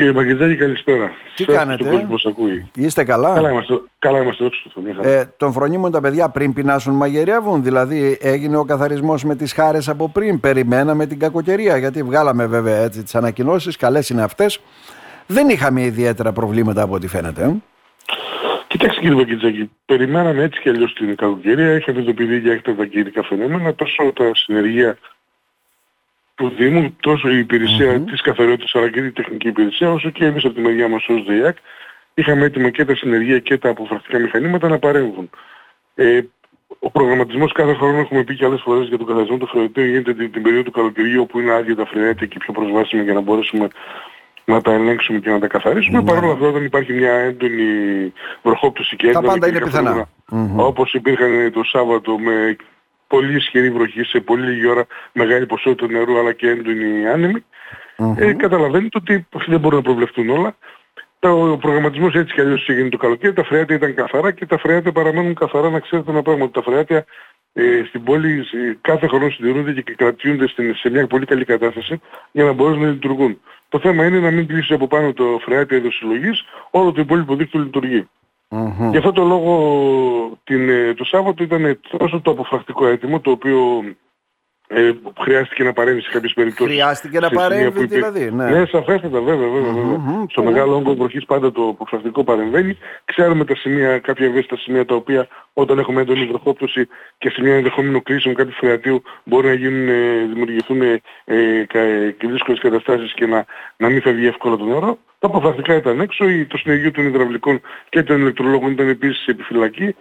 Κύριε Παγκετζάκη, καλησπέρα. Τι Σε κάνετε; τον κόσμος που σας ακούει. Είστε καλά; Καλά είμαστε, καλά είμαστε δόξα τω Θεώ. Ε, τον φρονίμων τα παιδιά πριν πεινάσουν μαγειρεύουν. Δηλαδή έγινε ο καθαρισμός με τις χάρες από πριν. Περιμέναμε την κακοκαιρία. Γιατί βγάλαμε βέβαια έτσι τις ανακοινώσεις. Καλές είναι αυτές. Δεν είχαμε ιδιαίτερα προβλήματα από ό,τι φαίνεται. ε. Κοιτάξτε κύριε Παγκετζάκη, περιμέναμε έτσι και αλλιώς την κακοκαιρία. Είχαμε το παιδί για έκτακτα καιρικά φαινόμενα, τόσο τα συνεργεία του Δήμου, τόσο η υπηρεσία Μμμ. της καθαριότητας αλλά και η τεχνική υπηρεσία, όσο και εμείς από τη μεριά μας ως ΔΕΙΑΚ, είχαμε έτοιμα και τα συνεργεία και τα αποφρακτικά μηχανήματα να παρέμβουν. Ε, ο προγραμματισμός κάθε χρόνο έχουμε πει και άλλες φορές για τον καθαρισμό των φρεατίων γίνεται την, την περίοδο του καλοκαιριού όπου είναι άδεια τα φρεάτια και πιο προσβάσιμα για να μπορέσουμε να τα ελέγξουμε και να τα καθαρίσουμε. Ναι. Παρ' όλα αυτά όταν υπάρχει μια έντονη βροχόπτωση και Τα έντονα πάντα είναι καιρικά πιθανά. φαινόμενα, Μμμ. όπως υπήρχαν το Σάββατο με πολύ ισχυρή βροχή σε πολύ λίγη ώρα, μεγάλη ποσότητα νερού αλλά και έντονη άνεμη, Μμμ. ε, καταλαβαίνετε ότι δεν μπορούν να προβλεφτούν όλα. Τα- Ο προγραμματισμός έτσι κι αλλιώς έγινε το καλοκαίρι, τα φρεάτια ήταν καθαρά και τα φρεάτια παραμένουν καθαρά να ξέρετε ένα πράγμα. ότι Τα φρεάτια ε, στην πόλη σε- κάθε χρόνο συντηρούνται και κρατιούνται στην, σε μια πολύ καλή κατάσταση για να μπορούν να λειτουργούν. Το θέμα είναι να μην κλείσει από πάνω το φρεάτια εδωσυλλογής, όλο το υπόλοιπο δίκτυο λειτουργεί. Μμμ. Γι' αυτό το λόγο την, ε, το Σάββατο ήταν τόσο το αποφρακτικό έτοιμο, το οποίο ε, χρειάστηκε να παρέμβει σε κάποιες περιπτώσεις. Χρειάστηκε να σε σημεία παρέμβει που υπήρχε- δηλαδή. Ναι. Ναι, σαφέστατα βέβαια, βέβαια. βέβαια. Μμμ. Στο Πού; μεγάλο όγκο βροχής πάντα το αποφρακτικό παρεμβαίνει. Ξέρουμε τα σημεία, κάποια ευαίσθητα σημεία τα οποία όταν έχουμε έντονη βροχόπτωση και σε μια ενδεχόμενο κρίσιμο κάποιου φρεατίου μπορεί να γίνουν, ε, δημιουργηθούν ε, ε, κα- και δύσκολες καταστάσεις και να, να μην φεύγει εύκολα το νερό. Τα αποφρακτικά ήταν έξω, η- το συνεργείο των υδραυλικών και των ηλεκτρολόγων ήταν επίσης σε επιφυλακή.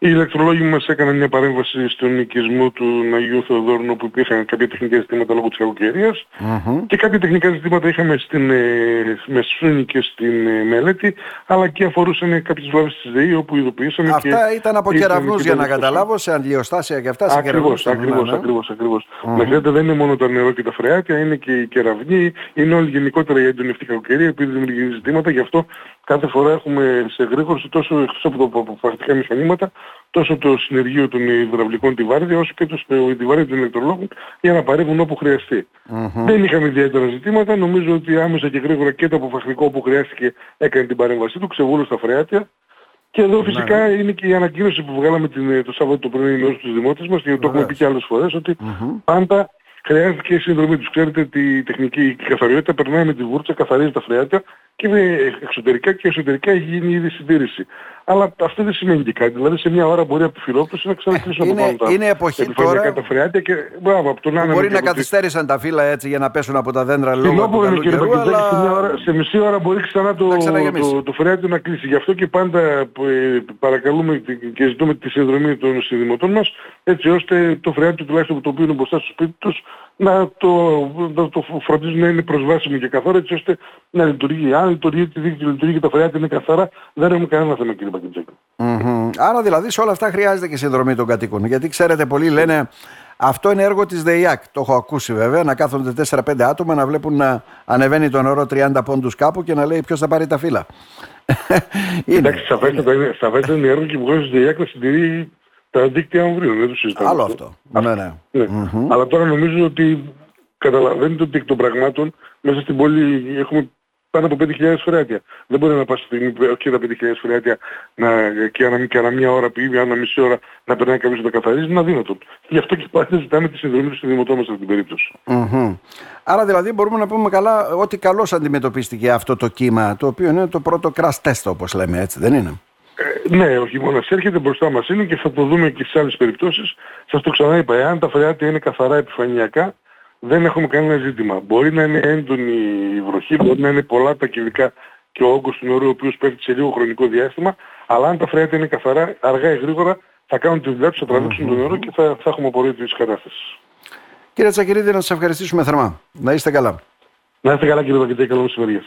Οι ηλεκτρολόγοι μας έκαναν μια παρέμβαση στον οικισμό του Αγίου Θεοδόρου όπου υπήρχαν κάποια τεχνικά ζητήματα λόγω της κακοκαιρίας. Μμμ. Και κάποια τεχνικά ζητήματα είχαμε στην ε, Μεσούνη και στην ε, Μελέτη, αλλά και αφορούσαν κάποιες βλάβες της ΔΕΗ όπου ειδοποιήσαμε και... Αυτά ήταν από και κεραυνούς ήταν για να και καταλάβω, σε αντιοστάσια και αυτά. Σε Ακριβώς, κεραυνούς, ακριβώς, ναι, ναι. ακριβώς, ακριβώς. Μμμ. Να ξέρετε δεν είναι μόνο τα νερό και τα φρεάτια, είναι και οι κεραυνοί, είναι όλη γενικότερα η έντονη αυτή κακοκαιρία επειδή δημιουργεί ζητήματα, γι' αυτό κάθε φορά έχουμε σε γρήγορση τόσο εκτός από τα αποφασιστικά μηχανήματα, τόσο το συνεργείο των υδραυλικών τη Βάρδια, όσο και το, το, τη Βάρδια των ηλεκτρολόγων για να παρεύουν όπου χρειαστεί. Μμμ. Δεν είχαμε ιδιαίτερα ζητήματα. Νομίζω ότι άμεσα και γρήγορα και το αποφασιστικό που χρειάστηκε έκανε την παρέμβασή του, ξεβούλωσε στα φρεάτια. Και εδώ φυσικά είναι και η ανακοίνωση που βγάλαμε την, το Σάββατο το πρωί ενός τους δημότες μας και το έχουμε Βεβαίως. πει και άλλες φορές ότι Μμμ. πάντα χρειάζεται και η συνδρομή τους. Ξέρετε ότι η τεχνική η καθαριότητα περνάει με τη βούρτσα, καθαρίζει τα φρεάτια και με εξωτερικά και εσωτερικά έχει γίνει ήδη συντήρηση. Αλλά αυτό δεν σημαίνει και κάτι. Δηλαδή σε μια ώρα μπορεί από τη φιλόπτωση να ξανακλείσουν από Είναι- πάνω τα είναι εποχή επιφανειακά τώρα τα φρεάτια και μπράβο από τον άνεμο Μπορεί και να από τη- καθυστέρησαν τα φύλλα έτσι για να πέσουν από τα δέντρα λόγω του Φινόπωρο είναι καλού κύριε καιρού, Παγκετζάκη, σε, μια αλλά ώρα, σε μισή ώρα μπορεί ξανά το, Να ξαναγεμίσει. το, το φρεάτιο να κλείσει. Γι' αυτό και πάντα ε, παρακαλούμε και ζητούμε τη συνδρομή των συνδημοτών μας έτσι ώστε το φρεάτιο τουλάχιστον το οποίο είναι μπροστά στο σπίτι τους να το, να το φροντίζουν να είναι προσβάσιμο και καθαρό έτσι ώστε να λειτουργεί. Αν λειτουργεί τη δίκτυο λειτουργεί και τα φρεάτια είναι καθαρά δεν έχουμε κανένα θέμα κύριε Παγκετζάκη. Μμμ. Άρα δηλαδή σε όλα αυτά χρειάζεται και συνδρομή των κατοίκων. Γιατί ξέρετε, πολλοί λένε αυτό είναι έργο της ΔΕΙΑΚ. Το έχω ακούσει βέβαια. Να κάθονται 4-5 άτομα να βλέπουν να ανεβαίνει το νερό 30 πόντους κάπου και να λέει ποιος θα πάρει τα φύλλα. είναι. Εντάξει, σαφέστατα είναι, σαφέστατα είναι έργο και βγάζει στη ΔΕΙΑΚ να συντηρεί τα δίκτυα αμβρίων. Δεν το συζητάμε. Άλλο αυτό. Ναι, ναι. Ναι. Μμμ. Αλλά τώρα νομίζω ότι καταλαβαίνετε ότι εκ των πραγμάτων μέσα στην πόλη έχουμε πάνω από 5.000 φρεάτια. Δεν μπορεί να πας στην και τα 5.000 φρεάτια να, και, ανά, και ανά μια ώρα πήγε, ανά μισή ώρα να περνάει κάποιος να τα καθαρίζει, είναι αδύνατο. Γι' αυτό και πάντα ζητάμε τη συνδρομή του στη Δημοτό μας σε αυτή την περίπτωση. Μμμ. Άρα δηλαδή μπορούμε να πούμε καλά ότι καλώς αντιμετωπίστηκε αυτό το κύμα το οποίο είναι το πρώτο crash test όπως λέμε έτσι δεν είναι; Ε, ναι, ο χειμώνας έρχεται μπροστά μας είναι και θα το δούμε και σε άλλες περιπτώσεις. Σας το ξαναείπα, εάν τα φρεάτια είναι καθαρά επιφανειακά, δεν έχουμε κανένα ζήτημα. Μπορεί να είναι έντονη η βροχή, μπορεί να είναι πολλά τα κυβικά και ο όγκος του νερού ο οποίος πέφτει σε λίγο χρονικό διάστημα, αλλά αν τα φρεάτια είναι καθαρά, αργά ή γρήγορα θα κάνουν τη δουλειά τους, θα τραβήξουν το νερό και θα, θα έχουμε απορία της κατάστασης. Κύριε Τσακυρίδη να σας ευχαριστήσουμε θερμά. Να είστε καλά. Να είστε καλά κύριε Βαγγετέ, καλό μεσημέρι.